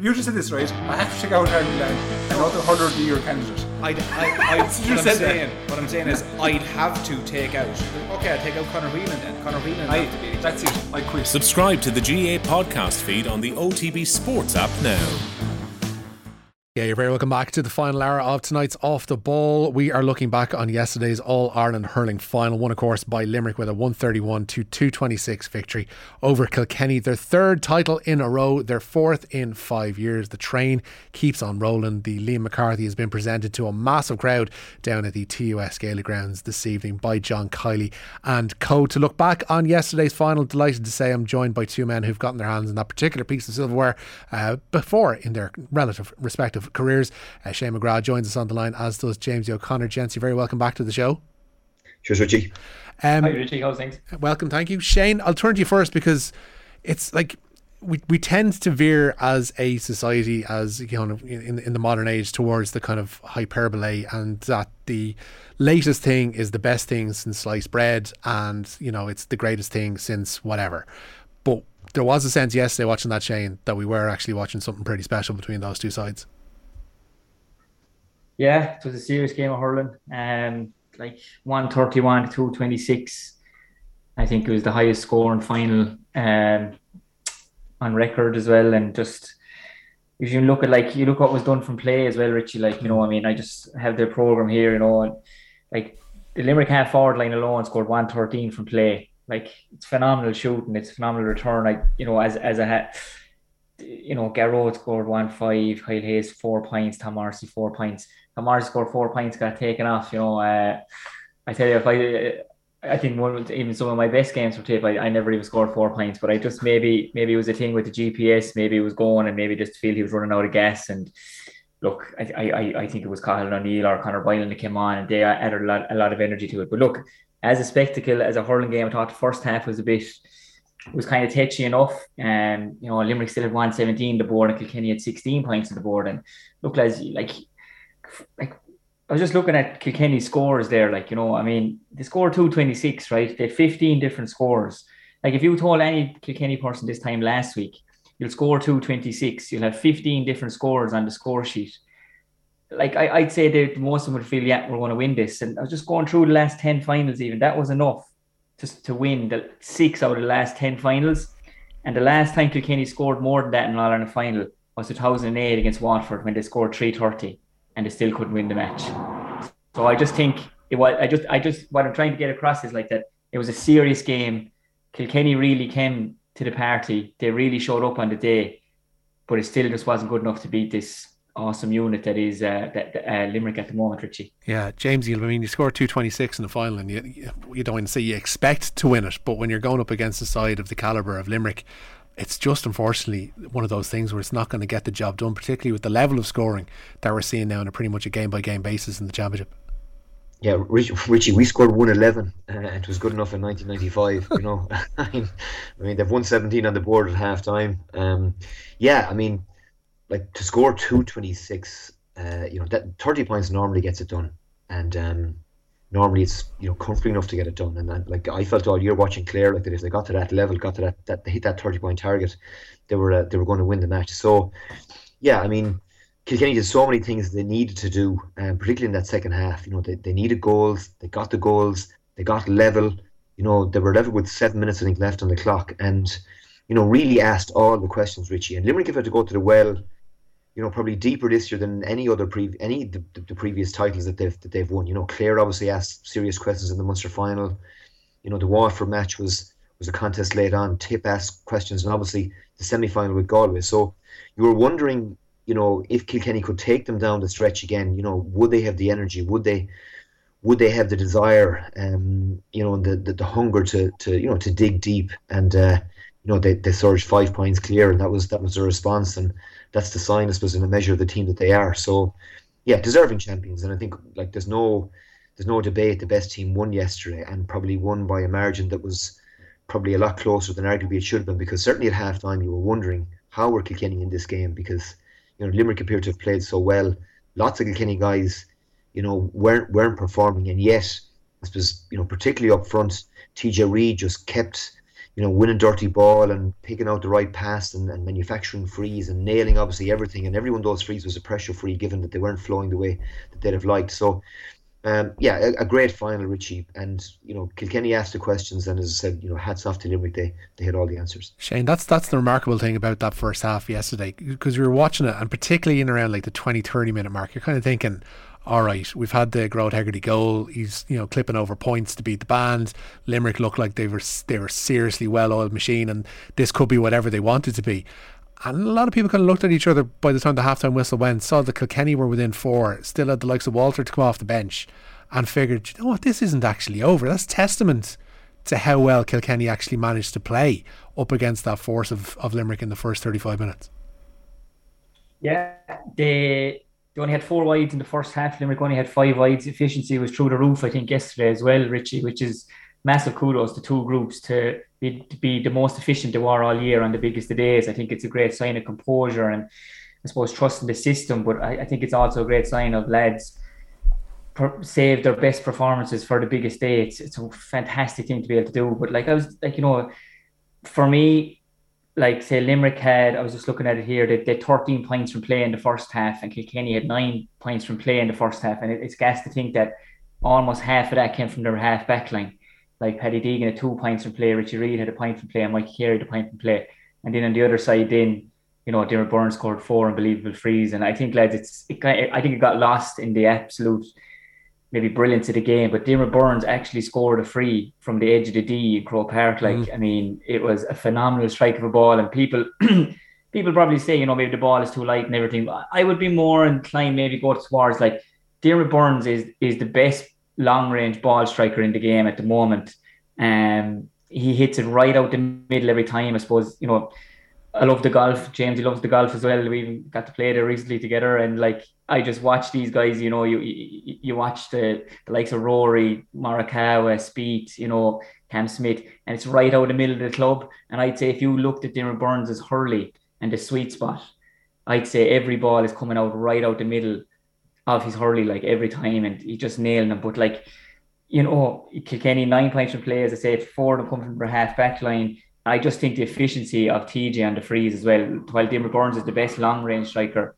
you just said this right, I have to check out Harry Glenn, another hurler of the year candidate. I'd, I, I, You what, I'm said that. saying, what I'm saying is I'd have to take out. Okay, I'll take out Conor Whelan then. Conor Whelan I, have to be. that's it. I quit. Subscribe to the GA podcast feed on the OTB Sports app now. Yeah, you're very welcome back to the final hour of tonight's Off the Ball. We are looking back on yesterday's All Ireland hurling final, won, of course, by Limerick with a 131 to 226 victory over Kilkenny. Their third title in a row, their fourth in five years. The train keeps on rolling. The Liam McCarthy has been presented to a massive crowd down at the TUS Gaelic Grounds this evening by John Kiely and co. To look back on yesterday's final, delighted to say I'm joined by two men who've gotten their hands on that particular piece of silverware uh, before in their relative respective careers. Uh, Shane McGrath joins us on the line, as does James O'Connor. Gents, you're very welcome back to the show. Cheers, Richie. Um, Hi Richie, how's things? welcome, thank you. Shane, I'll turn to you first because it's like we, we tend to veer as a society, as you know, in, in the modern age, towards the kind of hyperbole and that the latest thing is the best thing since sliced bread and, you know, it's the greatest thing since whatever. But there was a sense yesterday watching that, Shane, that we were actually watching something pretty special between those two sides. Yeah, it was a serious game of hurling. Um, like 131 to 226. I think it was the highest scoring final um, on record as well. And just if you look at like you look what was done from play as well, Richie. Like you know, I mean, I just have the program here, you know, and like the Limerick half forward line alone scored 113 from play. Like it's phenomenal shooting, it's phenomenal return. Like you know, as as a you know, Gearóid scored one five, Kyle Hayes four points, Tom Morrissey four points. Morrissey scored four points, got taken off. You know, uh, I tell you, if I, I think one even some of my best games for tape, I, I never even scored four points. But I just maybe maybe it was a thing with the GPS, maybe it was going, and maybe just feel he was running out of gas. And look, I I, I think it was Cathal O'Neill or Conor Boylan that came on, and they added a lot a lot of energy to it. But look, as a spectacle, as a hurling game, I thought the first half was a bit was kind of tetchy enough. And you know, Limerick still had 117 the board, and Kilkenny had 16 points on the board. And look, as like, like I was just looking at Kilkenny's scores there. Like, you know, I mean, they scored 226, right? They had 15 different scores. Like, if you told any Kilkenny person this time last week, you'll score 226, you'll have 15 different scores on the score sheet. Like, I, I'd say that most of them would feel, yeah, we're going to win this. And I was just going through the last 10 finals, even that was enough to, to win the six out of the last 10 finals. And the last time Kilkenny scored more than that in All Ireland final was 2008 against Waterford when they scored 330 and they still couldn't win the match. So I just think it was, I just, I just, what I'm trying to get across is like that it was a serious game. Kilkenny really came to the party. They really showed up on the day, but it still just wasn't good enough to beat this awesome unit that is uh, that, uh, Limerick at the moment, Richie. Yeah, James, you I mean, you scored 226 in the final, and you, you, don't to say you expect to win it, but when you're going up against the side of the calibre of Limerick, it's just unfortunately one of those things where it's not going to get the job done, particularly with the level of scoring that we're seeing now on a pretty much a game by game basis in the championship. Yeah, Richie, we scored 111 uh, and it was good enough in 1995. You know, I mean, I mean, they've 117 on the board at half time. Um, yeah, I mean, like to score 226, uh, you know, that 30 points normally gets it done. And um, normally it's, you know, comfortable enough to get it done. And then, like, I felt all year watching Clare, like, that if they got to that level, got to that, that they hit that 30 point target, they were, uh, they were going to win the match. So, yeah, I mean, Kilkenny did so many things they needed to do, um, particularly in that second half. You know, they, they needed goals, they got the goals, they got level. You know, they were level with seven minutes, I think, left on the clock, and you know, really asked all the questions, Richie. And Limerick have had to go to the well, you know, probably deeper this year than any other pre any the, the, previous titles that they've that they've won. You know, Clare obviously asked serious questions in the Munster final. You know, the Waterford match was was a contest late on. Tipp asked questions, and obviously the semi final with Galway. So you were wondering you know, if Kilkenny could take them down the stretch again, you know, would they have the energy? Would they, would they have the desire, um, you know, and the, the, the hunger to, to, you know, to dig deep? And, uh, you know, they, they surged five points clear, and that was that was the response, and that's the sign, I suppose, in a measure of the team that they are. So, yeah, deserving champions, and I think like there's no, there's no debate. The best team won yesterday, and probably won by a margin that was probably a lot closer than arguably it should have been. Because certainly at halftime, you were wondering how were Kilkenny in this game because you know, Limerick appeared to have played so well. Lots of Kilkenny guys, you know, weren't weren't performing, and yet, I suppose, you know, particularly up front, TJ Reid just kept, you know, winning dirty ball and picking out the right pass and, and manufacturing frees and nailing obviously everything. And every one of those frees was a pressure free, given that they weren't flowing the way that they'd have liked. So, um, yeah, a, a, great final, Richie. And you know, Kilkenny asked the questions, and as I said, you know, hats off to Limerick. They they had all the answers. Shane, that's that's the remarkable thing about that first half yesterday, because we were watching it, and particularly in around like the 20, 30 minute mark, you're kind of thinking. All right, we've had the Gearóid Hegarty goal. He's you know clipping over points to beat the band. Limerick looked like they were they were seriously well oiled machine, and this could be whatever they wanted to be. And a lot of people kind of looked at each other by the time the halftime whistle went, saw that Kilkenny were within four, still had the likes of Walter to come off the bench, and figured, you know what, this isn't actually over. That's testament to how well Kilkenny actually managed to play up against that force of, of Limerick in the first 35 minutes. Yeah, they, they only had four wides in the first half. Limerick only had five wides. Efficiency was through the roof, I think, yesterday as well, Richie, which is massive kudos to two groups to be, to be the most efficient they were all year on the biggest of days. I think it's a great sign of composure and I suppose trust in the system, but I, I think it's also a great sign of lads per, save their best performances for the biggest day. It's, it's a fantastic thing to be able to do. But like I was like, you know, for me, like say Limerick had, I was just looking at it here, they, they 13 points from play in the first half, and Kilkenny had nine points from play in the first half. And it, it's gas to think that almost half of that came from their half back line like Paddy Deegan had two points from play, Richie Reid had a point from play, and Mikey Carey had a point from play. And then on the other side, then you know, Diarmaid Byrnes scored four unbelievable frees, and I think lads, it's it, I think it got lost in the absolute maybe brilliance of the game. But Diarmaid Byrnes actually scored a free from the edge of the D in Croke Park. Like mm. I mean, it was a phenomenal strike of a ball, and people. people probably say, you know, maybe the ball is too light and everything. I would be more inclined maybe go towards like Diarmaid Byrnes is is the best long range ball striker in the game at the moment. Um, he hits it right out the middle every time. I suppose you know. I love the golf. James, he loves the golf as well. We got to play there recently together, and like I just watch these guys. You know, you you, you watch the, the likes of Rory, Morikawa, Spieth, you know, Cam Smith, and it's right out the middle of the club. And I'd say if you looked at Diarmaid Byrnes' hurley and the sweet spot, I'd say every ball is coming out right out the middle of his hurley like every time, and he just nailing them. But like, you know, Kilkenny nine points from play, as I say, four of them come from the half back line. I just think the efficiency of TJ on the frees as well. While Diarmaid Byrnes is the best long range striker,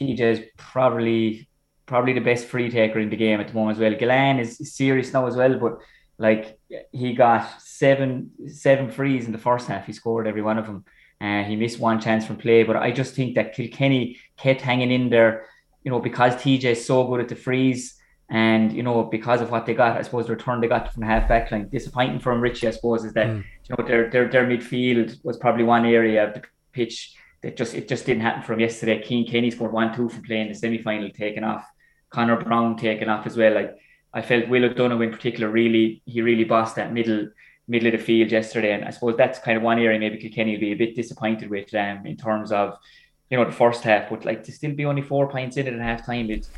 TJ is probably probably the best free taker in the game at the moment as well. Gillane is serious now as well, but like he got seven seven frees in the first half. He scored every one of them. Uh, he missed one chance from play, but I just think that Kilkenny kept hanging in there you know, because TJ is so good at the frees and, you know, because of what they got, I suppose the return they got from half back line. Disappointing from Richie, I suppose, is that, mm. you know, their, their their midfield was probably one area of the pitch that just it just didn't happen from yesterday. Cian Kenny scored one two from playing the semi final taken off. Connor Brown taken off as well. Like I felt Will O'Donoghue in particular really he really bossed that middle middle of the field yesterday. And I suppose that's kind of one area maybe Kilkenny will be a bit disappointed with um, in terms of you know the first half, but like to still be only four points in it at half time, it's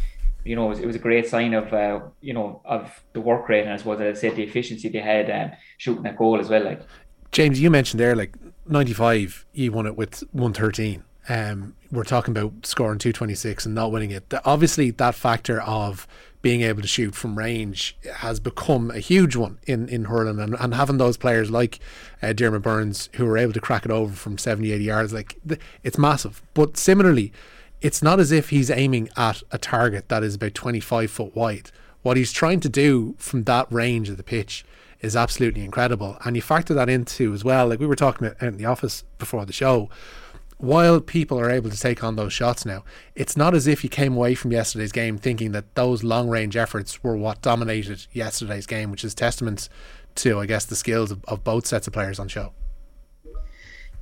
you know it was, it was, a great sign of uh, you know of the work rate and I suppose as I said the efficiency they had um, shooting that goal as well. Like James, you mentioned there like ninety five, you won it with one thirteen. Um, we're talking about scoring two twenty six and not winning it. Obviously, that factor of being able to shoot from range has become a huge one in, in hurling and, and having those players like uh, Diarmaid Byrnes who are able to crack it over from 70 80 yards like it's massive but similarly it's not as if he's aiming at a target that is about 25 foot wide what he's trying to do from that range of the pitch is absolutely incredible and you factor that into as well like we were talking about in the office before the show while people are able to take on those shots now, it's not as if you came away from yesterday's game thinking that those long range efforts were what dominated yesterday's game, which is testament to, I guess, the skills of, of both sets of players on show.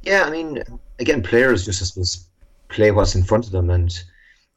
Yeah, I mean, again, players just I suppose play what's in front of them, and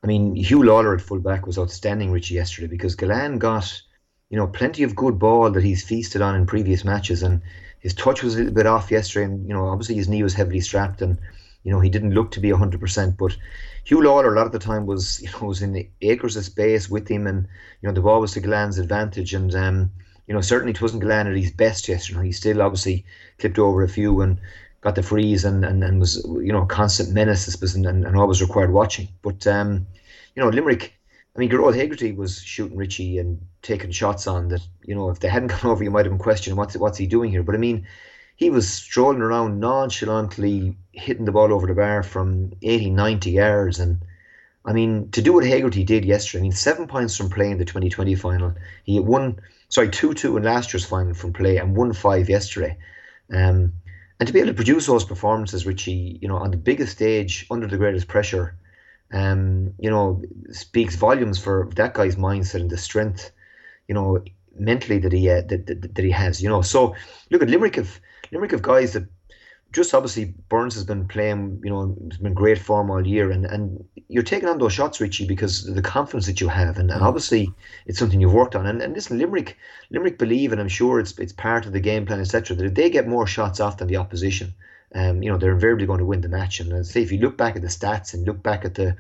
I mean, Huw Lawlor at fullback was outstanding, Richie, yesterday because Gillane got you know plenty of good ball that he's feasted on in previous matches, and his touch was a little bit off yesterday, and you know obviously his knee was heavily strapped, and you know, he didn't look to be 100%, but Huw Lawlor, a lot of the time was, you know, was in the acres of space with him, and you know the ball was to Gillane's advantage, and um, you know certainly it wasn't Gillane at his best yesterday. He still obviously clipped over a few. And got the frees and, and, and was you know constant menace and, and, and always required watching. But um, you know Limerick, I mean Gearóid Hegarty was shooting Richie and taking shots on that. You know if they hadn't gone over, you might have been questioning what's what's he doing here. But I mean he was strolling around nonchalantly hitting the ball over the bar from 80, 90 yards. And I mean, to do what Hegarty did yesterday, I mean, seven points from playing the 2020 final. He won, sorry, 2 2 in last year's final from play and won five yesterday. Um, and to be able to produce those performances, Richie, you know, on the biggest stage under the greatest pressure, um, you know, speaks volumes for that guy's mindset and the strength, you know, mentally that he uh, that, that, that he has. You know, so look at Limerick have Limerick have guys that just obviously Byrnes has been playing, you know, has been great form all year, and, and you're taking on those shots, Richie, because of the confidence that you have, and, and mm. obviously it's something you've worked on. And, and listen, Limerick, Limerick believe, and I'm sure it's it's part of the game plan, etc. That if they get more shots off than the opposition, um, you know, they're invariably going to win the match. And I'd say if you look back at the stats and look back at the,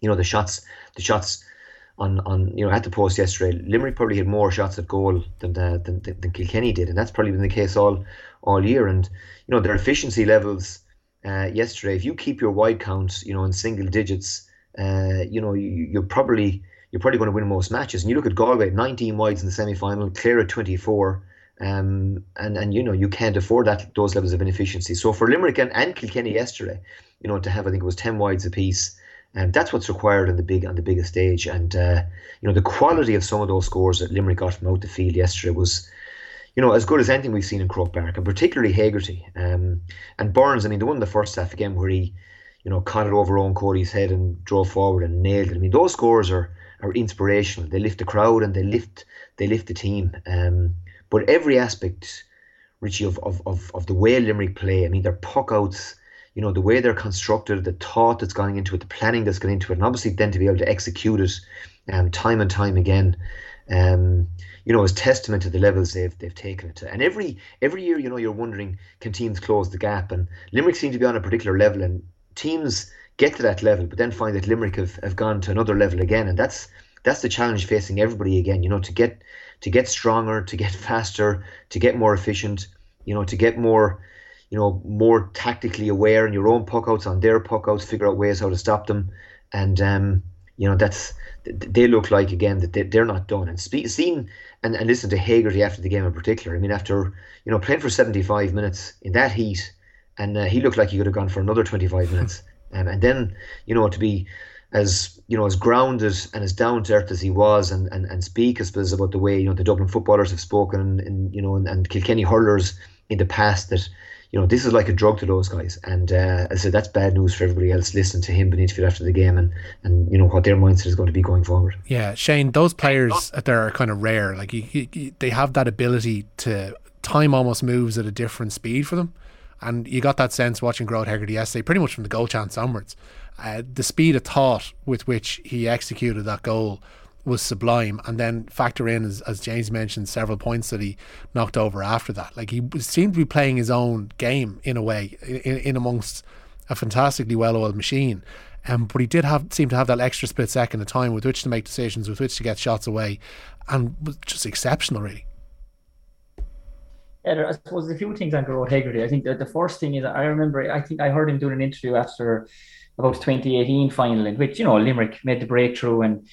you know, the shots, the shots on, on you know at the post yesterday, Limerick probably had more shots at goal than the, than, than Kilkenny did, and that's probably been the case all all year. And you know their efficiency levels uh, yesterday. If you keep your wide counts, you know, in single digits, uh, you know, you, you're probably you're probably going to win most matches. And you look at Galway, 19 wides in the semi final, Clare at 24. Um, and and you know you can't afford that those levels of inefficiency. So for Limerick and, and Kilkenny yesterday, you know to have I think it was ten wides apiece, and that's what's required on the big on the biggest stage. And uh, you know the quality of some of those scores that Limerick got from out the field yesterday was you know, as good as anything we've seen in Croke Park, and particularly Hegarty um, and Byrnes. I mean, the one in the first half again where he, you know, caught it over Eoin Cody's head and drove forward and nailed it. I mean, those scores are are inspirational. They lift the crowd and they lift they lift the team. Um, but every aspect, Richie, of, of, of, of the way Limerick play, I mean, their puck outs, you know, the way they're constructed, the thought that's going into it, the planning that's going into it, and obviously then to be able to execute it um, time and time again um, you know, is testament to the levels they've they've taken it to. And every every year, you know, you're wondering can teams close the gap? And Limerick seem to be on a particular level, and teams get to that level, but then find that Limerick have, have gone to another level again, and that's that's the challenge facing everybody again. You know, to get to get stronger, to get faster, to get more efficient. You know, to get more you know, more tactically aware in your own puckouts, on their puckouts, figure out ways how to stop them. And um, you know, that's they look like again that they're not done. And speak, seeing and, and listen to Hegarty after the game in particular. I mean, after you know playing for seventy five minutes in that heat, and uh, he looked like he could have gone for another twenty five minutes. Um, and then you know to be as you know as grounded and as down to earth as he was, and, and, and speak I suppose about the way you know the Dublin footballers have spoken, and, and you know and, and Kilkenny hurlers in the past that you know, this is like a drug to those guys. And uh, I said that's bad news for everybody else listening to him being interviewed after the game and, and you know what their mindset is going to be going forward. Yeah, Shane, those players there are kind of rare. Like you, you, they have that ability to time almost moves at a different speed for them. And you got that sense watching Gearóid Hegarty yesterday, pretty much from the goal chance onwards. Uh, the speed of thought with which he executed that goal was sublime. And then factor in, as, as James mentioned, several points that he knocked over after that. Like he seemed to be playing his own game in a way, in, in amongst a fantastically well-oiled machine. Um, but he did have seem to have that extra split second of time with which to make decisions, with which to get shots away, and was just exceptional, really. Yeah, I suppose a few things on Gearóid Hegarty. I think that the first thing is I remember I think I heard him doing an interview after about 2018 final in which you know Limerick made the breakthrough and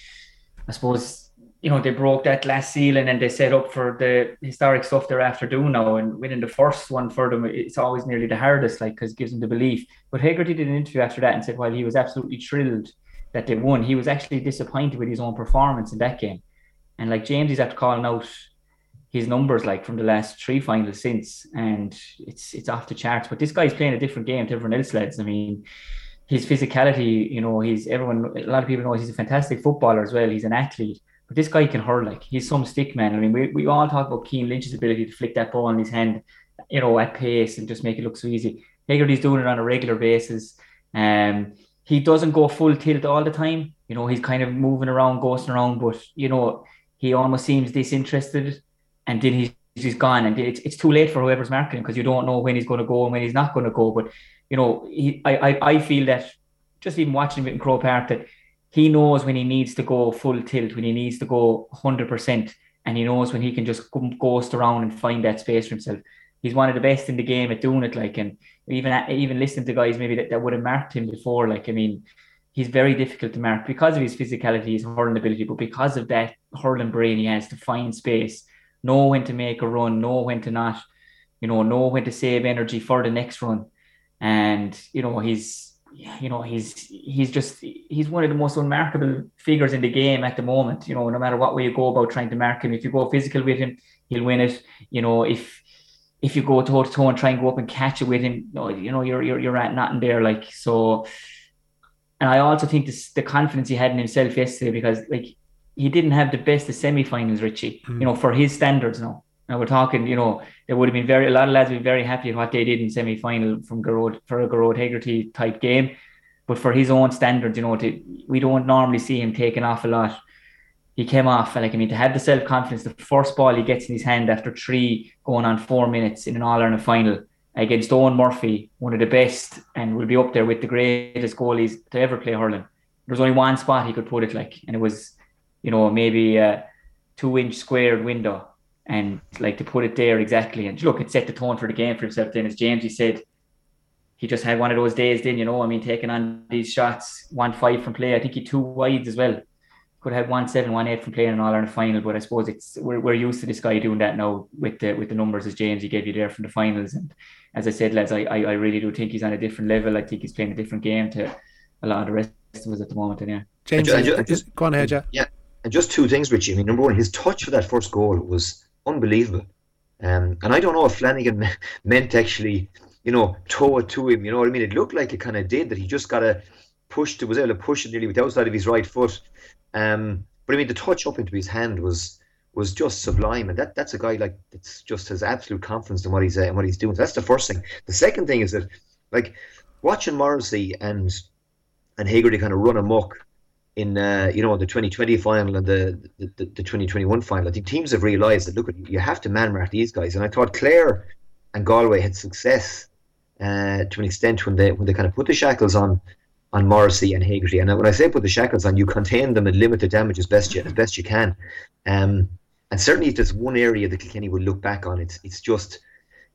I suppose you know they broke that glass ceiling and they set up for the historic stuff they're after doing now and winning the first one for them it's always nearly the hardest like because it gives them the belief. But Hegarty did an interview after that and said while he was absolutely thrilled that they won. He was actually disappointed with his own performance in that game. And like James he's after calling out his numbers like from the last three finals since and it's it's off the charts. But this guy's playing a different game to everyone else lads. I mean his physicality, you know, he's everyone. A lot of people know he's a fantastic footballer as well. He's an athlete, but this guy can hurl like he's some stick man. I mean, we, we all talk about Cian Lynch's ability to flick that ball in his hand, you know, at pace and just make it look so easy. Hegarty's doing it on a regular basis. Um, he doesn't go full tilt all the time. You know, he's kind of moving around, ghosting around, but you know, he almost seems disinterested, and then he's he's gone, and it's, it's too late for whoever's marking because you don't know when he's going to go and when he's not going to go. But you know, he, I, I, I feel that just even watching him in Croke Park that he knows when he needs to go full tilt, when he needs to go 100%, and he knows when he can just ghost around and find that space for himself. He's one of the best in the game at doing it. Like, and even even listening to guys maybe that, that would have marked him before. Like, I mean, he's very difficult to mark because of his physicality, his hurling ability, but because of that hurling brain he has to find space, know when to make a run, know when to not you know, know when to save energy for the next run. And, you know, he's, you know, he's, he's just, he's one of the most unmarkable figures in the game at the moment. You know, no matter what way you go about trying to mark him, if you go physical with him, he'll win it. You know, if, if you go toe to toe and try and go up and catch it with him, you know, you're, you're, you're at nothing there. Like, so, and I also think this, the confidence he had in himself yesterday, because like he didn't have the best of semi-finals, Richie. Mm. You know, for his standards now. Now we're talking, you know, there would have been very a lot of lads would be very happy with what they did in semi-final from Gearóid for a Gearóid Hegarty type game. But for his own standards, you know, to, we don't normally see him taking off a lot. He came off, like I mean, to have the self confidence, the first ball he gets in his hand after three going on four minutes in an All Ireland final against Eoin Murphy, one of the best, and will be up there with the greatest goalies to ever play hurling. There was only one spot he could put it like, and it was, you know, maybe a two inch squared window and like to put it there exactly. And look, it set the tone for the game for himself. Then, as James he said, he just had one of those days. Then you know, I mean, taking on these shots, one five from play. I think he two wides as well. Could have one seven, one eight from playing an All Ireland final, but I suppose it's we're, we're used to this guy doing that now with the with the numbers as James he gave you there from the finals. And as I said, lads, I, I, I really do think he's on a different level. I think he's playing a different game to a lot of the rest of us at the moment. And yeah, James, I ju- I just, go on ahead, yeah. Yeah, and just two things, Richie. I mean, number one, his touch for that first goal was unbelievable. Um, and I don't know if Flanagan meant actually, you know, tow it to him. You know what I mean? It looked like it kind of did that. He just got a push to was able to push it nearly with the outside of his right foot. Um, but I mean, the touch up into his hand was was just sublime, and that that's a guy like that's just has absolute confidence in what he's uh, in what he's doing. So that's the first thing. The second thing is that, like, watching Morrissey and and Hegarty kind of run amok in uh, you know the 2020 final and the, the, the 2021 final. I think teams have realised that look, you have to man mark these guys. And I thought Clare and Galway had success uh, to an extent when they when they kind of put the shackles on on Morrissey and Hegarty. And when I say put the shackles on, you contain them and limit the damage as best you as best you can. Um, and certainly, if there's one area that Kilkenny would look back on, it's it's just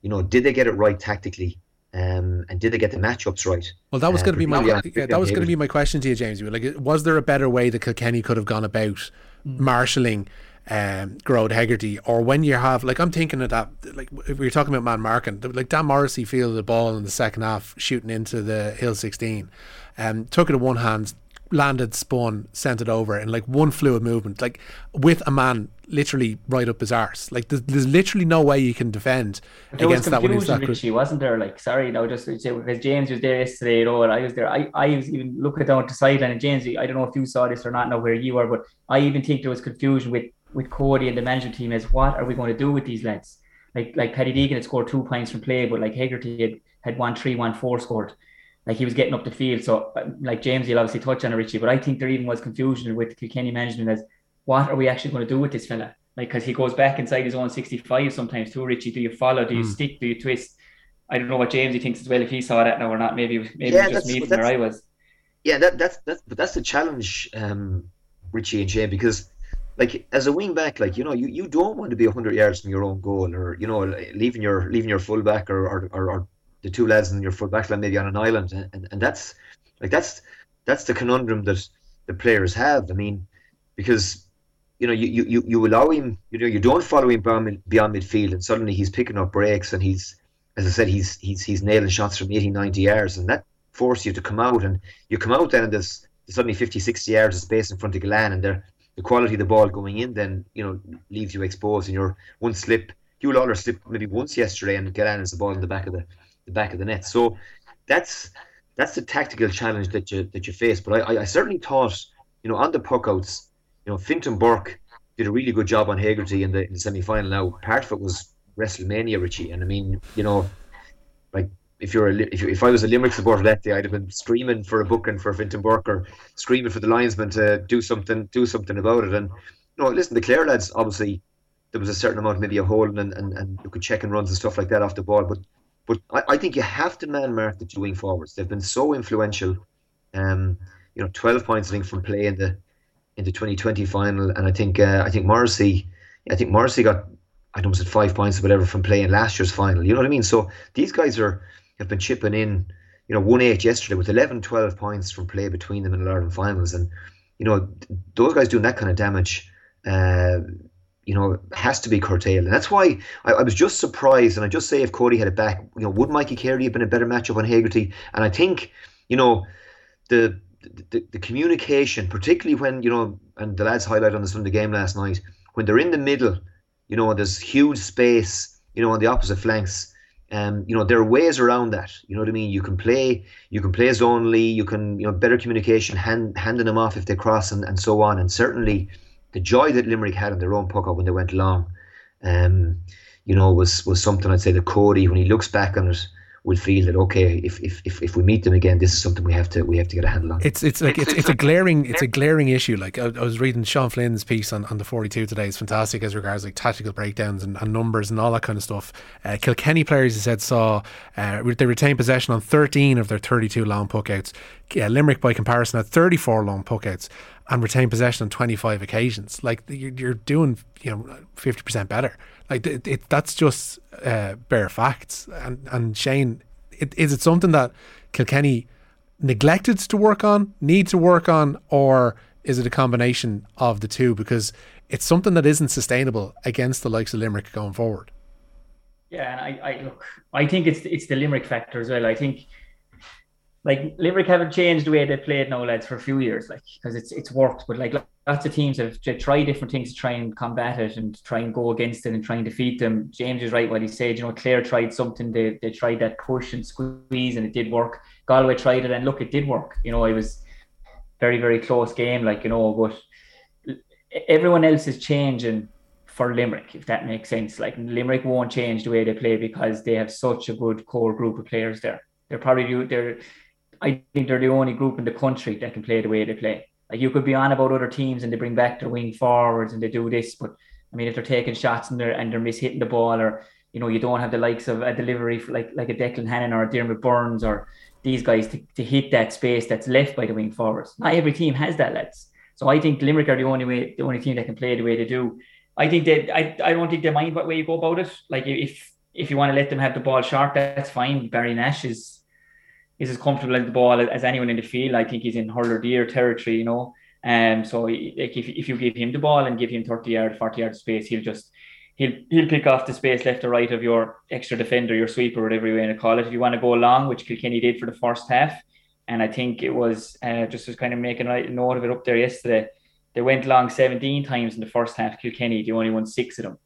you know did they get it right tactically? Um, and did they get the matchups right? Well, that was uh, going to be my yeah, that was going to be my question to you, James. Like, was there a better way that Kilkenny could have gone about marshalling um, Gearóid Hegarty, or when you have like I'm thinking of that, like if we are talking about man marking, like Dan Morrissey fielded the ball in the second half, shooting into the hill 16, and um, took it in one hand, landed, spun, sent it over in like one fluid movement, like with a man literally right up his arse. Like there's, there's literally no way you can defend there against that when he's that Richie, wasn't there? Like sorry, no, just because James was there yesterday, you know, and I was there. I, I was even looking down at the sideline, and James, I don't know if you saw this or not, know where you are, but I even think there was confusion with with Cody and the management team as what are we going to do with these lads? Like like Paddy Deegan had scored two points from play, but like Hegarty had had one three, one four scored like he was getting up the field. So, like James, you'll obviously touch on it, Richie, but I think there even was confusion with Kilkenny management as what are we actually going to do with this fella? Like, because he goes back inside his own 65 sometimes too, Richie. Do you follow? Do you mm. stick? Do you twist? I don't know what James he thinks as well if he saw that now or not. Maybe maybe yeah, just me from where I was. Yeah, that, that's that's but that's the challenge, um, Richie and Jay, because like as a wing back, like you know, you, you don't want to be hundred yards from your own goal, or you know, leaving your leaving your fullback or or, or, or the two lads in your full back line maybe on an island, and, and, that's like that's that's the conundrum that the players have. I mean, because you know you, you, you allow him, you know, you don't follow him beyond, beyond midfield, and suddenly he's picking up breaks, and he's, as I said, he's he's he's nailing shots from 80, 90 yards, and that forces you to come out, and you come out then, and there's suddenly 50, 60 yards of space in front of Gillane, and the quality of the ball going in then you know leaves you exposed, and you're one slip. Huw Lawlor slipped maybe once yesterday, and Gillane has the ball in the back of the the back of the net. So that's that's the tactical challenge that you that you face. But I, I certainly thought, you know, on the puckouts, you know, Fintan Burke did a really good job on Hegarty in the, in the semi final. Now, part of it was WrestleMania, Richie, and I mean, you know, like if you're a, if, you, if I was a Limerick supporter that day, I'd have been screaming for a booking for Fintan Burke or screaming for the linesman to do something do something about it. And you know, listen, the Clare lads obviously there was a certain amount maybe of holding and, and, and you could check and runs and stuff like that off the ball, but but I, I think you have to man mark the two wing forwards. They've been so influential. Um, you know, twelve points I think from play in the in the 2020 final, and I think uh, I think Morrissey, I think Morrissey got I don't know it five points or whatever from playing last year's final. You know what I mean? So these guys are have been chipping in. You know, one eight yesterday with 11, 12 points from play between them in the Ireland finals, and you know those guys doing that kind of damage. Uh, you know, has to be curtailed. And that's why I, I, was just surprised. And I just say if Cody had it back, you know, would Mikey Carey have been a better matchup on Hegarty? And I think, you know, the, the, the communication, particularly when, you know, and the lads highlight on the Sunday game last night, when they're in the middle, you know, there's huge space, you know, on the opposite flanks. Um, you know, there are ways around that. You know what I mean? You can play, you can play zonally, you can, you know, better communication, hand, handing them off if they cross and, and so on. And certainly, the joy that Limerick had in their own puck when they went long, um, you know, was was something I'd say that Cody, when he looks back on it, will feel that okay, if, if if if we meet them again, this is something we have to we have to get a handle on. It's it's like it's, it's a glaring it's a glaring issue. Like I, I was reading Sean Flynn's piece on, on the forty two today. It's fantastic as regards like tactical breakdowns and, and numbers and all that kind of stuff. Uh, Kilkenny players, he said, saw uh, they retained possession on thirteen of their thirty two long puckouts. Uh, Limerick, by comparison, had thirty four long puckouts and retain possession on 25 occasions. Like you're, doing, you know, 50% better. Like it, it that's just uh, bare facts. And and Shane, it, is it something that Kilkenny neglected to work on, need to work on, or is it a combination of the two? Because it's something that isn't sustainable against the likes of Limerick going forward. Yeah, and I, I look, I think it's it's the Limerick factor as well. I think like Limerick haven't changed the way they played now, lads, for a few years, like because it's it's worked. But like lots of teams have tried different things to try and combat it and try and go against it and try and defeat them. James is right what he said. You know, Clare tried something. They they tried that push and squeeze, and it did work. Galway tried it, and look, it did work. You know, it was very very close game, like you know, but everyone else is changing for Limerick, if that makes sense. Like Limerick won't change the way they play because they have such a good core group of players there. They're probably they're I think they're the only group in the country that can play the way they play. Like you could be on about other teams and they bring back their wing forwards and they do this, but I mean if they're taking shots and they're and they're mishitting the ball or you know you don't have the likes of a delivery like like a Declan Hannon or a Diarmuid Byrnes or these guys to, to hit that space that's left by the wing forwards. Not every team has that, lads. So I think Limerick are the only way, the only team that can play the way they do. I think that I, I don't think they mind what way you go about it. Like if if you want to let them have the ball short, that's fine. Barry Nash is is as comfortable at the ball as anyone in the field. I think he's in hurler deer territory, you know. Um, so like if, if you give him the ball and give him 30 yard, 40 yard space, he'll just he'll he'll pick off the space left or right of your extra defender, your sweeper, whatever you want to call it. If you want to go long, which Kilkenny did for the first half, and I think it was uh, just was kind of making a note of it up there yesterday. They went long 17 times in the first half. Kilkenny, they only won six of them,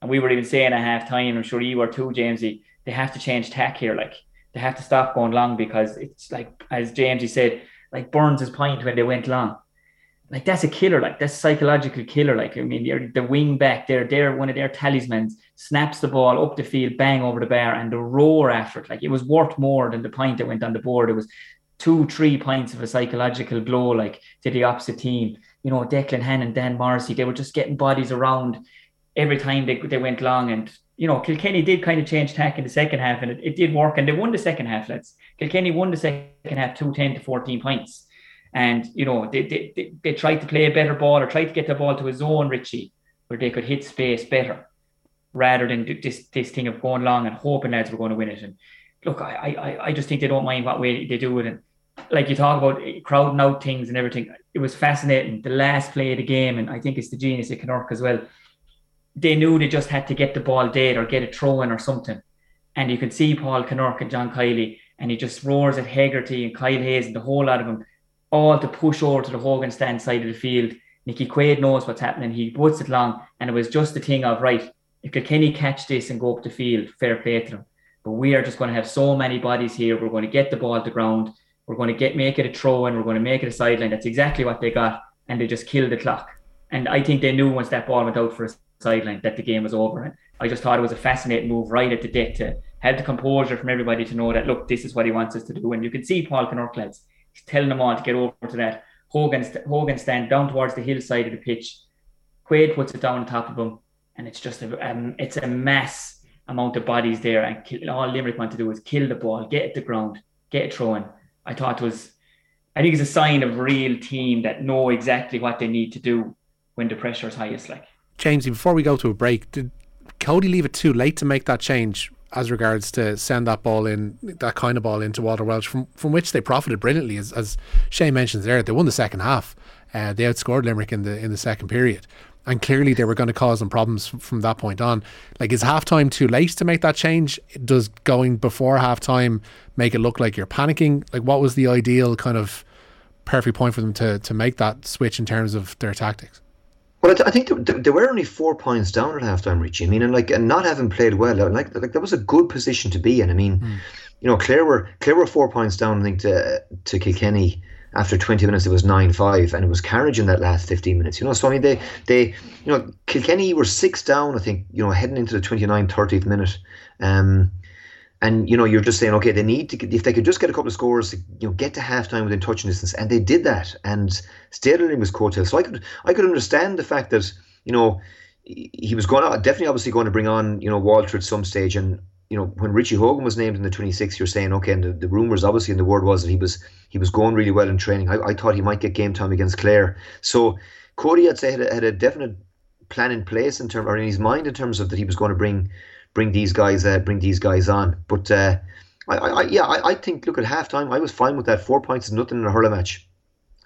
and we were even saying at half time. I'm sure you were too, Jamesy. They have to change tack here, like they have to stop going long because it's like as James said, like Byrnes' point when they went long. Like that's a killer, like that's psychological killer. Like I mean, the wing back there, they're one of their talismans, snaps the ball up the field, bang over the bar, and the roar after it. Like it was worth more than the point that went on the board. It was two, three points of a psychological blow, like to the opposite team. You know, Declan Hannon and Dan Morrissey, they were just getting bodies around every time they, they went long. And you know, Kilkenny did kind of change tack in the second half and it, it did work and they won the second half, let's. Kilkenny won the second half 210 to 14 points. And, you know, they, they, they, they tried to play a better ball or tried to get the ball to a zone, Richie, where they could hit space better rather than this, this thing of going long and hoping lads were going to win it. And look, I, I, I just think they don't mind what way they do it. And like you talk about eh, crowding out things and everything, it was fascinating. The last play of the game, and I think it's the genius of Kinnerk as well they knew they just had to get the ball dead or get a throw in or something. And you can see Paul Kinnerk and John Kiely, and he just roars at Hegarty and Kyle Hayes and the whole lot of them, all to push over to the Hogan stand side of the field. Nicky Quaid knows what's happening. He puts it long, and it was just the thing of right. If Kilkenny catch this and go up the field, fair play to them. But we are just going to have so many bodies here. We're going to get the ball to ground. We're going to get make it a throw, and we're going to make it a sideline. That's exactly what they got, and they just killed the clock. And I think they knew once that ball went out for a sideline that the game was over. And I just thought it was a fascinating move right at the death to have the composure from everybody to know that look, this is what he wants us to do. And you can see Paul Kinnerk lads, he's telling them all to get over to that. Hogan, Hogan stand down towards the hillside of the pitch. Quaid puts it down on top of him, and it's just a um, it's a mass amount of bodies there. And kill, all Limerick want to do is kill the ball, get it to ground, get it thrown. I thought it was, I think it's a sign of real team that know exactly what they need to do when the pressure is highest. Like Jamesy, before we go to a break, did Cody leave it too late to make that change as regards to send that ball in, that kind of ball into Walter Walsh, from from which they profited brilliantly, as, as Shane mentions there. They won the second half. Uh, they outscored Limerick in the in the second period. and clearly they were going to cause them problems from that point on. Like, is halftime too late to make that change? Does going before halftime make it look like you're panicking? Like, what was the ideal kind of perfect point for them to to make that switch in terms of their tactics? Well, I, th- I think th- th- they were only four points down at halftime, Richie. I mean, and like, and not having played well, like, like that was a good position to be in. I mean, you know, Clare were Clare were four points down, I think, to to Kilkenny. After 20 minutes, it was 9 5, and it was carriage in that last 15 minutes. You know, so I mean, they, they, you know, Kilkenny were six down, I think, you know, heading into the 29 30th minute. Um, and you know, you're just saying, okay, they need to if they could just get a couple of scores, you know, get to halftime within touching distance, and they did that, and on was coattails. So I could, I could understand the fact that you know he he was going to definitely, obviously, going to bring on you know Walter at some stage, and you know when Richie Hogan was named in the 26, you're saying, okay, and the, the rumors obviously and the word was that he was he was going really well in training. I, I thought he might get game time against Clare. So Cody, I'd say, had a, had a definite plan in place in terms or in his mind in terms of that he was going to bring bring these guys uh, bring these guys on. But uh, I, I, yeah, I, I think look at halftime. I was fine with that. Four points is nothing in a hurler match.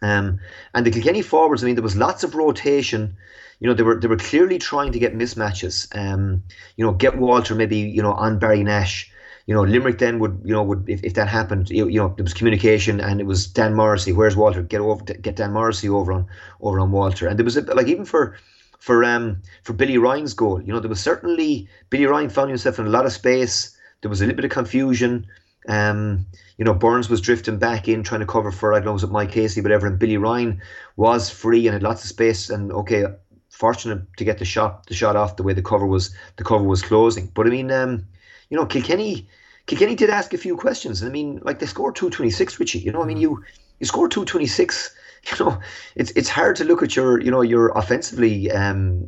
Um, and the Kilkenny forwards, I mean, there was lots of rotation. You know, they were they were clearly trying to get mismatches. Um, you know, get Walter maybe you know on Barry Nash. You know, Limerick then would you know would if, if that happened, you, you know, there was communication and it was Dan Morrissey. Where's Walter? Get over, get Dan Morrissey over on over on Walter. And there was a, like even for for um for Billy Ryan's goal, you know, there was certainly Billy Ryan found himself in a lot of space. There was a little bit of confusion. Um, you know, Byrnes was drifting back in trying to cover for I don't know was it Mike Casey, whatever, and Billy Ryan was free and had lots of space and okay, fortunate to get the shot the shot off the way the cover was the cover was closing. But I mean, um, you know, Kilkenny Kilkenny did ask a few questions. I mean, like they scored two twenty six, Richie. You know, I mean you you scored two twenty six. You know, it's it's hard to look at your you know your offensively um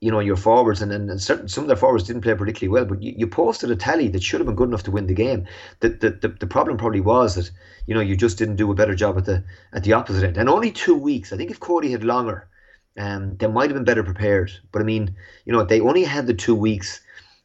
you know your forwards and, and, and certain some of their forwards didn't play particularly well, but you, you posted a tally that should have been good enough to win the game. The, the the the problem probably was that you know you just didn't do a better job at the at the opposite end. And only two weeks. I think if Cody had longer, um, they might have been better prepared. But I mean, you know, they only had the two weeks,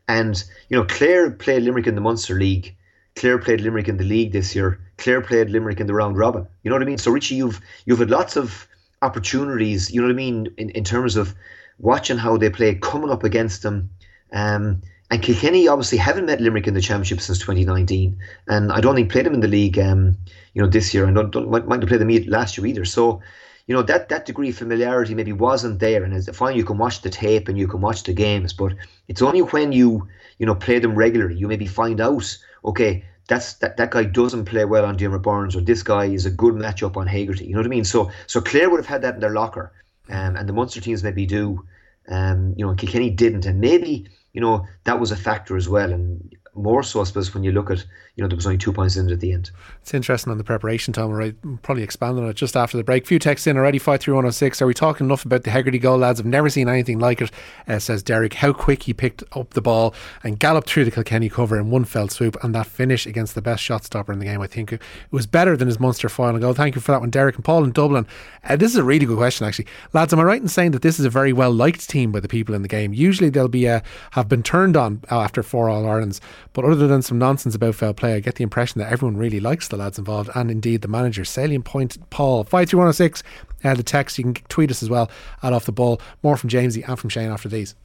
and you know, Clare played Limerick in the Munster League. Clare played Limerick in the league this year. Clare played Limerick in the round robin. You know what I mean? So Richie, you've you've had lots of opportunities. You know what I mean in, in terms of watching how they play, coming up against them. Um, and Kilkenny obviously haven't met Limerick in the championship since 2019, and I don't think played them in the league. Um, you know this year, and don't, don't might, have played them last year either. So you know that that degree of familiarity maybe wasn't there and it's fine you can watch the tape and you can watch the games but it's only when you you know play them regularly you maybe find out okay that's that, that guy doesn't play well on Diarmaid Byrnes or this guy is a good matchup on Hegarty you know what I mean? So so Clare would have had that in their locker um, and the Munster teams maybe do um, you know Kilkenny didn't and maybe you know that was a factor as well and more so I suppose when you look at you know there was only two points in it at the end It's interesting on the preparation time. Right, probably expand on it just after the break. Few texts in already. Five three one zero six. Are we talking enough about the Hegarty goal, lads? I've never seen anything like it. Uh, says Derek. How quick he picked up the ball and galloped through the Kilkenny cover in one fell swoop, and that finish against the best shot stopper in the game. I think it was better than his Munster final goal. Thank you for that one, Derek and Paul in Dublin. Uh, this is a really good question, actually, lads. Am I right in saying that this is a very well liked team by the people in the game? Usually they'll be uh, have been turned on after four All Irelands, but other than some nonsense about foul play, I get the impression that everyone really likes the lads involved and indeed the manager. Salient point, Paul. 53106, uh, the text. You can tweet us as well at Off the Ball. More from Jamesy and from Shane after these.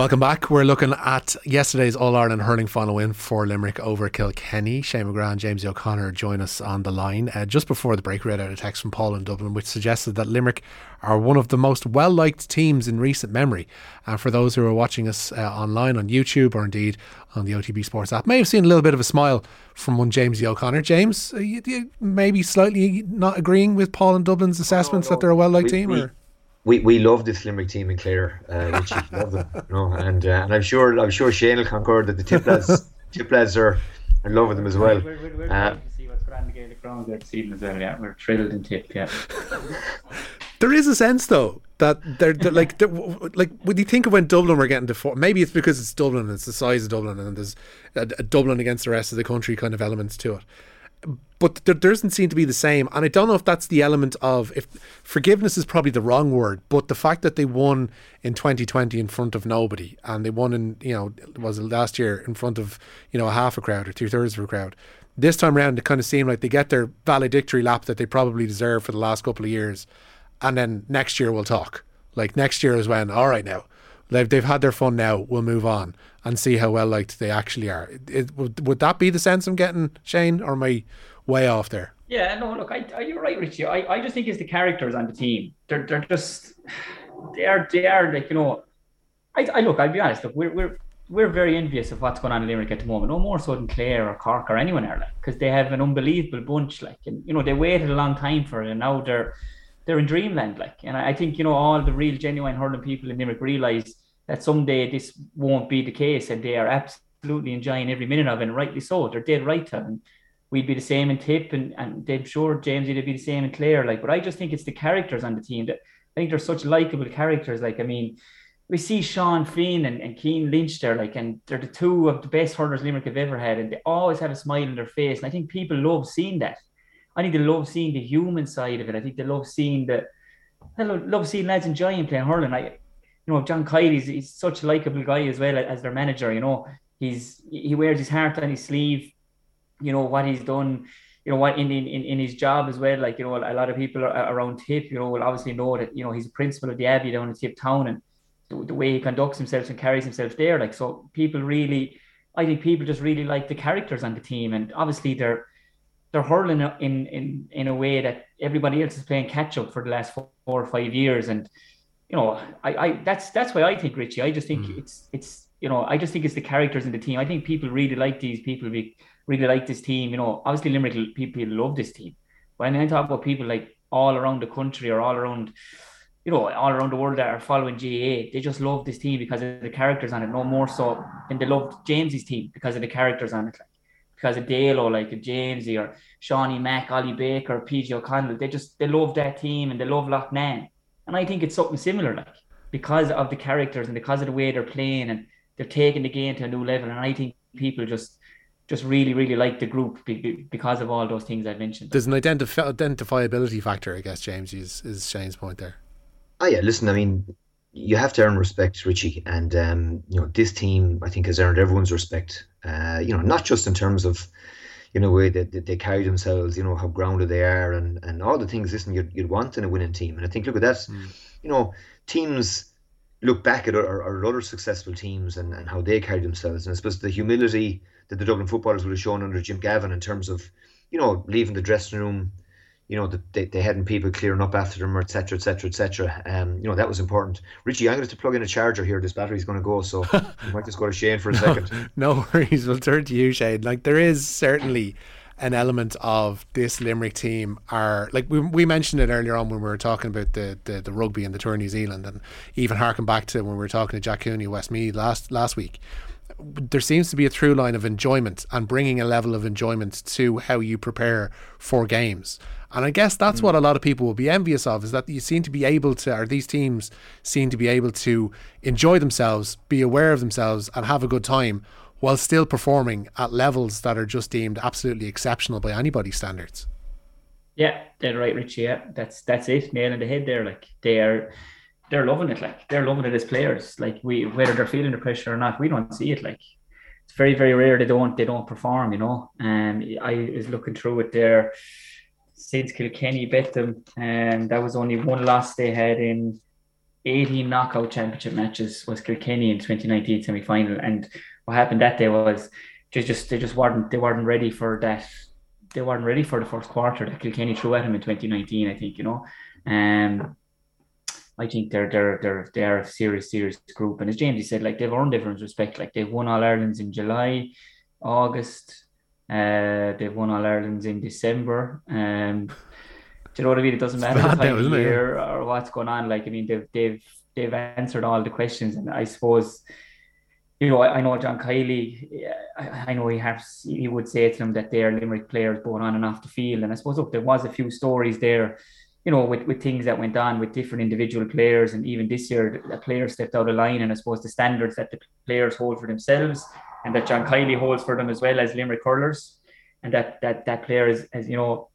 Welcome back. We're looking at yesterday's All Ireland hurling final win for Limerick over Kilkenny. Shane McGrath and James O'Connor join us on the line. Uh, just before the break, we read out a text from Paul in Dublin which suggested that Limerick are one of the most well liked teams in recent memory. And for those who are watching us uh, online on YouTube or indeed on the OTB Sports app, may have seen a little bit of a smile from one James O'Connor. James, uh, you, you maybe slightly not agreeing with Paul in Dublin's assessments no. that they're a well liked team? we- or? We, we love this Limerick team in Clare, uh, Richie, love them, you know, and uh, and I'm sure I'm sure Shane will concur that the Tipp lads Tipp lads are in love with them as well. We're, we're, we're Uh, to see what's going in the Gaelic grounds there this evening as well. Yeah, we're thrilled and Tipp. Yeah. There is a sense though that they're, they're like they're, like when you think of when Dublin were getting to four, maybe it's because it's Dublin and it's the size of Dublin and there's a, a Dublin against the rest of the country kind of elements to it. But there doesn't seem to be the same, and I don't know if that's the element of if forgiveness is probably the wrong word, but the fact that they won in 2020 in front of nobody, and they won in you know was it last year in front of you know a half a crowd or two thirds of a crowd. This time around, it kind of seemed like they get their valedictory lap that they probably deserve for the last couple of years, and then next year we'll talk. Like next year is when, all right, now they've they've had their fun. Now we'll move on and see how well liked they actually are. It, it, would would that be the sense I'm getting, Shane, or am I way off there? Yeah, no, look, I, I, you're right, Richie. I, I just think it's the characters on the team. They're they're just they are they are like you know. I, I look. I'll be honest. Look, we're we're we're very envious of what's going on in Limerick at the moment. No more so than Clare or Cork or anyone like, because they have an unbelievable bunch. Like, and you know, they waited a long time for it, and now they're they're in dreamland. Like, and I think you know all the real genuine hurling people in Limerick realise that someday this won't be the case, and they are absolutely enjoying every minute of it, and rightly so. They're dead right to it we'd be the same in Tipp, and and they'd sure James would be the same in Clare. Like, but I just think it's the characters on the team that I think they're such likable characters. Like, I mean, we see Sean Finn and, and Cian Lynch there, like, and they're the two of the best hurlers Limerick have ever had, and they always have a smile on their face. And I think people love seeing that. I think they love seeing the human side of it. I think they love seeing the, I love seeing lads enjoying playing hurling. I, you know, John Kiely's he's such a likable guy as well as their manager. You know, he's he wears his heart on his sleeve you know what he's done you know what in, in in his job as well. Like you know a lot of people around Tipp you know will obviously know that you know he's a principal of the abbey down in Tipp town and the, the, way he conducts himself and carries himself there. Like so people really i think people just really like the characters on the team and obviously they're they're hurling in in in a way that everybody else is playing catch up for the last four or five years. And you know i i that's that's why i think richie i just think mm. it's it's you know i just think it's the characters in the team i think people really like these people be, really like this team. You know, obviously Limerick people love this team. When I talk about people like all around the country or all around, you know, all around the world that are following GAA, they just love this team because of the characters on it. No more so than they love James's team because of the characters on it. Like because of Dale or like a Jamesie or Shawnee Mack, Ollie Baker, PJ O'Connell. They just they love that team and they love Loughnane. And I think it's something similar, like because of the characters and because of the way they're playing and they're taking the game to a new level. And I think people just just really, really like the group because of all those things I mentioned. There's an identif- identifiability factor, I guess, James, is, is Shane's point there. Oh, yeah, listen, I mean, you have to earn respect, Richie. And, um, you know, this team, I think, has earned everyone's respect, uh, you know, not just in terms of, you know, way that, they carry themselves, you know, how grounded they are and, and all the things, listen, you'd, you'd want in a winning team. And I think, look at that, mm. you know, teams look back at our, our other successful teams and, and how they carry themselves. And I suppose the humility that the Dublin footballers would have shown under Jim Gavin in terms of, you know, leaving the dressing room, you know, that they, they hadn't people clearing up after them, et cetera, et etc., etc., etc. Um, you know, that was important. Richie, I'm going to, have to plug in a charger here. This battery's going to go, so you might just go to Shane for a no, second. No worries. We'll turn to you, Shane. Like there is certainly an element of this Limerick team are like we, we mentioned it earlier on when we were talking about the, the, the rugby and the tour of New Zealand and even harking back to when we were talking to Jack Cooney Westmeath last last week there seems to be a through line of enjoyment and bringing a level of enjoyment to how you prepare for games. And I guess that's mm. what a lot of people will be envious of is that you seem to be able to, or these teams seem to be able to enjoy themselves, be aware of themselves, and have a good time while still performing at levels that are just deemed absolutely exceptional by anybody's standards. Yeah, dead right, Richie. Yeah, that's that's it. Nail in the head there. Like they are they're loving it. Like they're loving it as players. Like we, whether they're feeling the pressure or not, we don't see it. Like it's very, very rare they don't they don't perform. You know. And um, I was looking through it there since Kilkenny beat them, and that was only one loss they had in 18 knockout championship matches was Kilkenny in 2019 semi final. And what happened that day was they just they just weren't they weren't ready for that. They weren't ready for the first quarter that Kilkenny threw at him in 2019. I think you know. Um, I think they're they're they're they're a serious serious group. And as James said, like they've earned everyone's respect. Like they've won all Ireland's in July, August. Uh, they've won all Ireland's in December. Um, do you know what I mean? It doesn't matter the time of year it? or what's going on. Like I mean, they've they've they've answered all the questions, and I suppose you know, I, I know John Kiely, I, I, know he has, he would say to them that they're Limerick players going on and off the field. And I suppose, look, there was a few stories there you know, with, with things that went on with different individual players, and even this year, a player stepped out of line, and I suppose the standards that the players hold for themselves, and that John Kiely holds for them as well as Limerick hurlers, and that that that player is, as you know,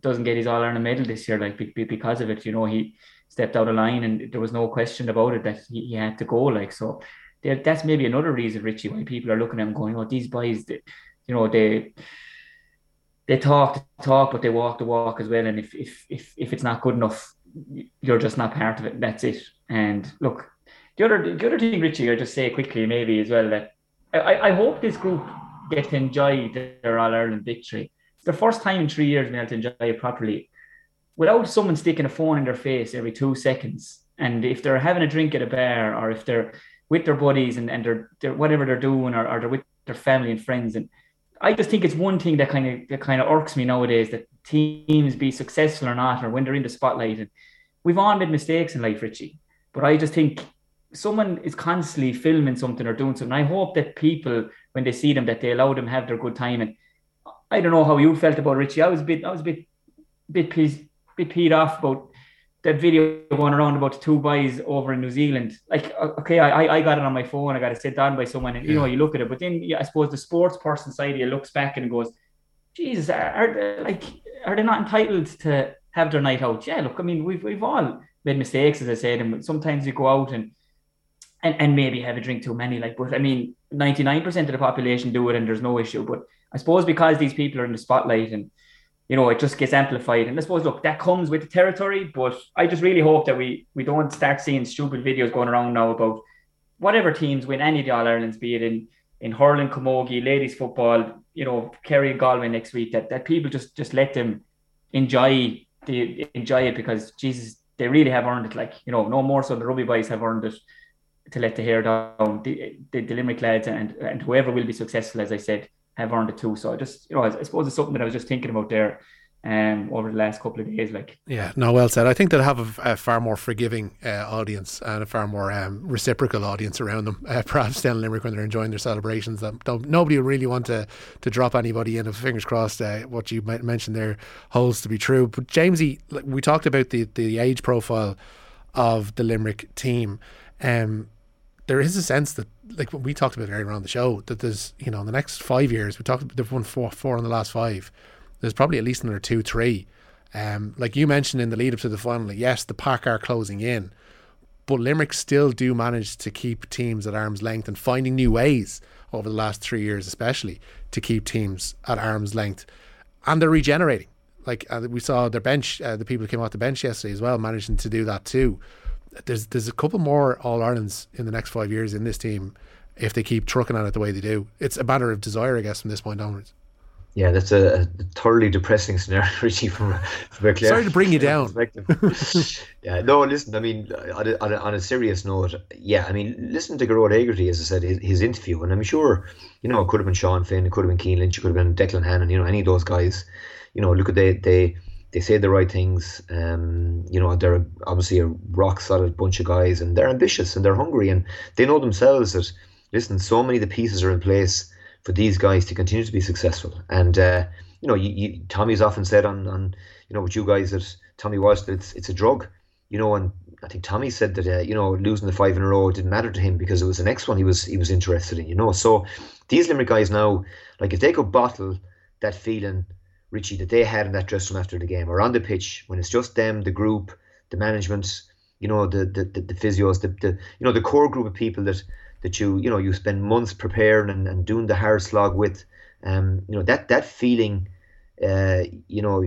doesn't get his All Ireland medal this year, like because of it. You know, he stepped out of line, and there was no question about it that he, he had to go. Like so, that's maybe another reason, Richie, why people are looking at him going, "Oh, these boys, they, you know, they." they talk the talk, but they walk the walk as well. And if if if if it's not good enough, you're just not part of it. That's it. And look, the other the other thing, Richie, I just say quickly maybe as well that I, I hope this group get to enjoy their All Ireland victory. It's the first time in three years have to enjoy it properly, without someone sticking a phone in their face every two seconds. And if they're having a drink at a bar, or if they're with their buddies and, and they're, they're whatever they're doing, or, or they're with their family and friends, and I just think it's one thing that kind of that kind of irks me nowadays that teams be successful or not, or when they're in the spotlight. And we've all made mistakes in life, Richie. But I just think someone is constantly filming something or doing something. I hope that people, when they see them, that they allow them have their good time. And I don't know how you felt about Richie. I was a bit, I was a bit, bit peed, bit peed off about that video going around about the two boys over in New Zealand. Like, okay, I, I got it on my phone. I got it set down by someone, and you know, you look at it. But then, yeah, I suppose the sports person side of you looks back and goes, "Jesus, are, are like, are they not entitled to have their night out?" Yeah, look, I mean, we've we've all made mistakes, as I said, and sometimes you go out and and, and maybe have a drink too many. Like, but I mean, 99% of the population do it and there's no issue. But I suppose because these people are in the spotlight and, you know, it just gets amplified. And I suppose, look, that comes with the territory. But I just really hope that we we don't start seeing stupid videos going around now about whatever teams win any of the All Irelands, be it in, in hurling, camogie, ladies football, you know, Kerry and Galway next week, that, that people just just let them enjoy the enjoy it because Jesus, they really have earned it. Like, you know, no more so the rugby boys have earned it to let the hair down. The, the, the Limerick lads and, and whoever will be successful, as I said, have earned it too. So I just, you know, I, I suppose it's something that I was just thinking about there um, over the last couple of days. Like, yeah, no, well said. I think they'll have a, a far more forgiving uh, audience and a far more um, reciprocal audience around them. Uh, perhaps down in Limerick when they're enjoying their celebrations, that nobody will really want to to drop anybody in. Fingers crossed, uh, what you mentioned there holds to be true. But Jamesie, we talked about the the age profile of the Limerick team. Um, there is a sense that, like we talked about earlier on the show, that there's, you know, in the next five years, we talked, they've won four, four in the last five. There's probably at least another two, three. Um, like you mentioned in the lead up to the final, yes, the pack are closing in, but Limerick still do manage to keep teams at arm's length and finding new ways over the last three years, especially to keep teams at arm's length, and they're regenerating. Like uh, we saw their bench, uh, the people who came off the bench yesterday as well, managing to do that too there's there's a couple more All Irelands in the next five years in this team if they keep trucking at it the way they do. It's a matter of desire, I guess, from this point onwards. Yeah, that's a, a thoroughly depressing scenario, Richie. From, from Sorry to bring you down. yeah, no, listen. I mean, on a, on a, on a serious note, yeah, I mean, listen to Gearóid Hegarty, as I said, his, his, interview, and I'm sure, you know, it could have been Sean Finn, it could have been Cian Lynch, it could have been Declan Hannon, you know, any of those guys. You know, look at they they they say the right things. Um, you know, they're obviously a rock solid bunch of guys, and they're ambitious and they're hungry, and they know themselves that listen, so many of the pieces are in place for these guys to continue to be successful. And uh, you know, you, you, Tommy's often said on on you know with you guys that Tommy was that it's it's a drug. You know, and I think Tommy said that uh, you know losing the five in a row didn't matter to him because it was the next one he was he was interested in. You know, so these Limerick guys now, like if they could bottle that feeling Richie, that they had in that dressing room after the game or on the pitch when it's just them, the group, the management, you know, the the, the, the physios, the, the you know, the core group of people that that you you know you spend months preparing and, and doing the hard slog with. Um, you know, that that feeling uh, you know,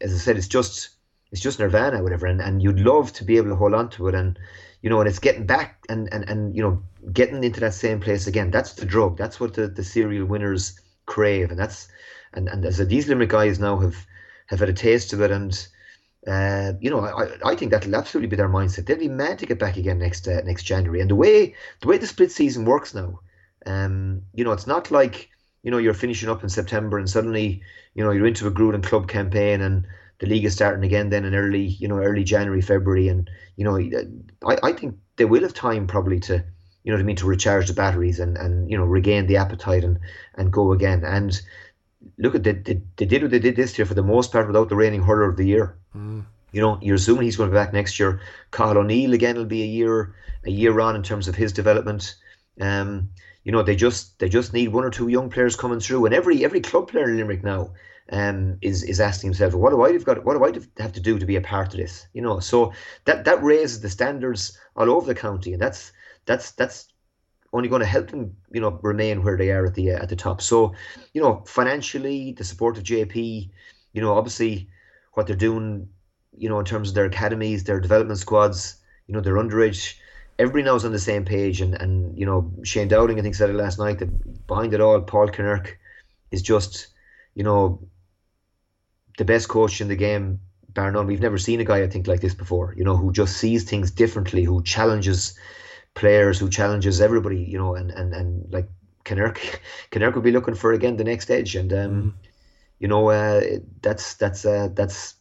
as I said, it's just it's just nirvana, whatever, and, and you'd love to be able to hold on to it and you know, and it's getting back and, and, and you know, getting into that same place again. That's the drug. That's what the, the serial winners crave, and that's and and as these Limerick guys now have have had a taste of it, and uh, you know, I, I think that'll absolutely be their mindset. They'll be mad to get back again next uh, next January. And the way the way the split season works now, um, you know, it's not like you know you're finishing up in September and suddenly you know you're into a Gruden club campaign and the league is starting again then in early you know early January February and you know I, I think they will have time probably to you know what I mean to recharge the batteries and and you know regain the appetite and and go again and look at they, they, they did what they did this year for the most part without the reigning hurler of the year. Mm. You know, you're assuming he's going to be back next year. Cathal O'Neill again will be a year a year on in terms of his development. Um, you know, they just they just need one or two young players coming through, and every every club player in Limerick now um, is is asking himself, what do I have got? What do I have to do to be a part of this? You know, so that that raises the standards all over the county, and that's that's that's only going to help them, you know, remain where they are at the uh, at the top. So, you know, financially, the support of JP, you know, obviously what they're doing, you know, in terms of their academies, their development squads, you know, their underage. Everybody now is on the same page, and, and you know Shane Dowling I think said it last night that behind it all, Paul Kinnerk is just, you know, the best coach in the game, bar none. We've never seen a guy I think like this before. You know, who just sees things differently, who challenges players, who challenges everybody. You know, and and and like Kinnerk, Kinnerk will be looking for again the next edge, and um, mm. you know, uh, that's that's uh, that's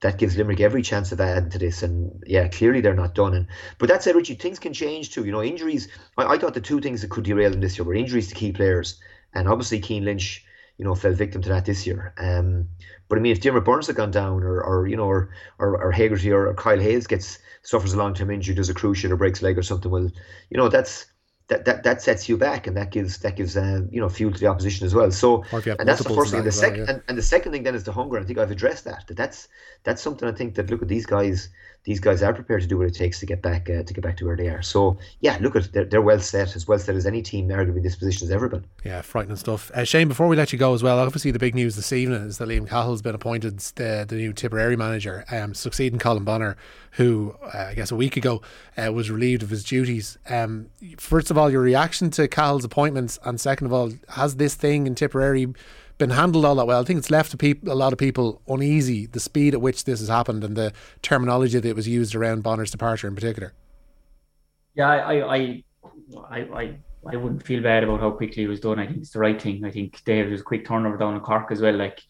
that gives Limerick every chance of adding to this. And yeah, clearly they're not done. And but that said, Richie, things can change too. You know, injuries. I, I thought the two things that could derail them this year were injuries to key players, and obviously Cian Lynch, you know, fell victim to that this year. Um, but I mean, if Diarmaid Byrnes had gone down, or, or you know, or or, or Hegarty or, or Kyle Hayes gets suffers a long term injury, does a cruciate or breaks a leg or something, well, you know, that's that, that that sets you back and that gives that gives uh, you know fuel to the opposition as well. So and that's the first thing. The second well, yeah. and, and the second thing then is the hunger. I think I've addressed that. That that's that's something I think that look at these guys. These guys are prepared to do what it takes to get back uh, to get back to where they are. So yeah, look at they're, they're well set as well set as any team arguably in this position has ever been. Yeah, frightening stuff. Uh, Shane, before we let you go as well, obviously the big news this evening is that Liam Cahill's been appointed the, the new Tipperary manager, um, succeeding Colm Bonnar, who uh, I guess a week ago uh, was relieved of his duties. Um, first of all, your reaction to Cahill's appointments, and second of all, has this thing in Tipperary been handled all that well? I think it's left a, peop- a lot of people uneasy the speed at which this has happened and the terminology that was used around Bonnar's departure in particular. Yeah, I, I, I, I, I wouldn't feel bad about how quickly it was done. I think it's the right thing. I think Dave was a quick turnover down in Cork as well, like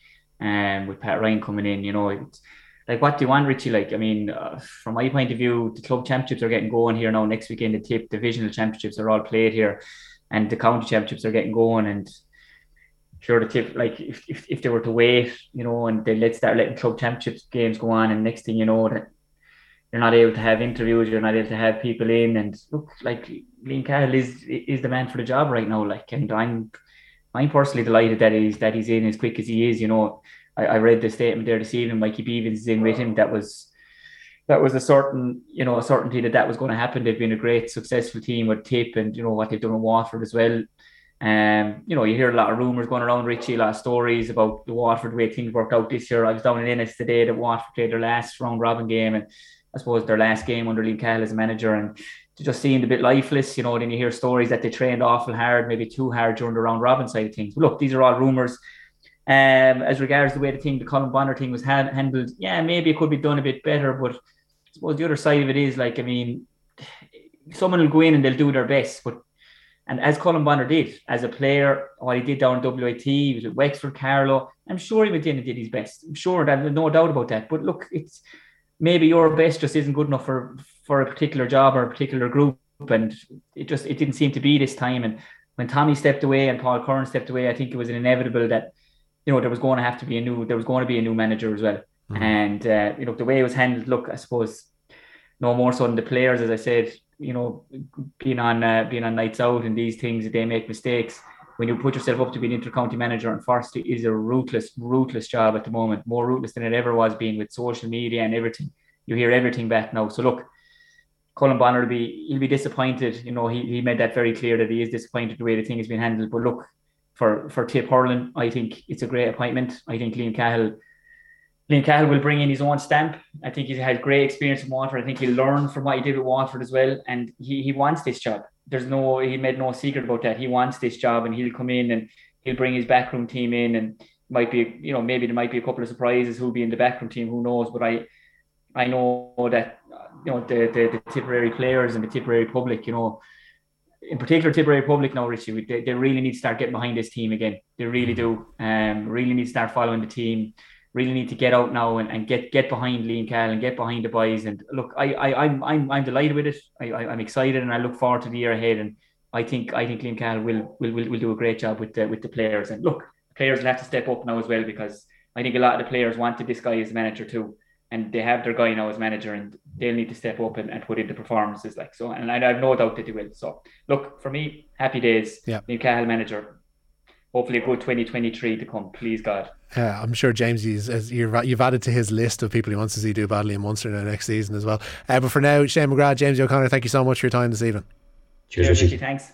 um, with Pat Ryan coming in. You know, like what do you want, Richie? Like, I mean, uh, from my point of view, the club championships are getting going here now. Next weekend, the Tipp divisional championships are all played here, and the county championships are getting going. And sure, the Tipp, like if, if, if they were to wait, you know, and they let start letting club championships games go on, and next thing you know that you're not able to have interviews, you're not able to have people in, and look, like Liam Cahill is is the man for the job right now. Like, and I'm I'm personally delighted that he's that he's in as quick as he is. You know, I, I read the statement there this evening. Mikey Bevans is in with him. That was that was a certain, you know, a certainty that that was going to happen. They've been a great, successful team with Tipp, and you know what they've done in Waterford as well. Um, you know, you hear a lot of rumours going around, Richie, a lot of stories about the Waterford way things worked out this year. I was down in Ennis today that Waterford played their last round robin game, and I suppose their last game under Liam Cahill as a manager, and just seemed a bit lifeless. You know, then you hear stories that they trained awful hard, maybe too hard during the round robin side of things. But look, these are all rumours. Um, as regards the way the thing, the Colm Bonnar thing was ha- handled, yeah, maybe it could be done a bit better. But I suppose the other side of it is like, I mean, someone will go in and they'll do their best. But and as Colm Bonnar did as a player, what he did down in WIT, he was at Wexford, Carlow. I'm sure he went and did his best. I'm sure that no doubt about that. But look, it's maybe your best just isn't good enough for for a particular job or a particular group, and it just it didn't seem to be this time. And when Tommy stepped away and Paul Curran stepped away, I think it was inevitable that you know, there was going to have to be a new, there was going to be a new manager as well. Mm-hmm. And, uh, you know, the way it was handled, look, I suppose no more so than the players, as I said, you know, being on, uh, being on nights out and these things, they make mistakes. When you put yourself up to be an inter-county manager and first it is a ruthless, ruthless job at the moment, more ruthless than it ever was being with social media and everything. You hear everything back now. So look, Colm Bonnar will be he'll be disappointed. You know, he, he made that very clear that he is disappointed the way the thing has been handled. But look, for for Tipp Hurling. I think it's a great appointment. I think Liam Cahill Liam Cahill will bring in his own stamp. I think he's had great experience in Waterford. I think he'll learn from what he did with Waterford as well. And he, he wants this job. There's no he made no secret about that. He wants this job and he'll come in and he'll bring his backroom team in and might be you know maybe there might be a couple of surprises who'll be in the backroom team who knows but I I know that you know the, the the Tipperary players and the Tipperary public you know in particular Tipperary Public now, Richie, they, they really need to start getting behind this team again. They really do. Um, really need to start following the team. Really need to get out now and, and get get behind Liam Cahill and get behind the boys. And look, I, I I'm I'm I'm delighted with it. I, I am excited and I look forward to the year ahead. And I think I think Liam Cahill will will will, will do a great job with the with the players. And look, players will have to step up now as well because I think a lot of the players wanted this guy as manager too and they have their guy now as manager and they'll need to step up and, and put in the performances like so and I have no doubt that they will so look for me happy days yeah Cahill manager hopefully a good 2023 to come please God yeah, I'm sure James is, you've, you've added to his list of people he wants to see do badly in Munster in the next season as well. Uh, but for now, Shane McGrath, James O'Connor, thank you so much for your time this evening. Cheers, Richie. Thanks.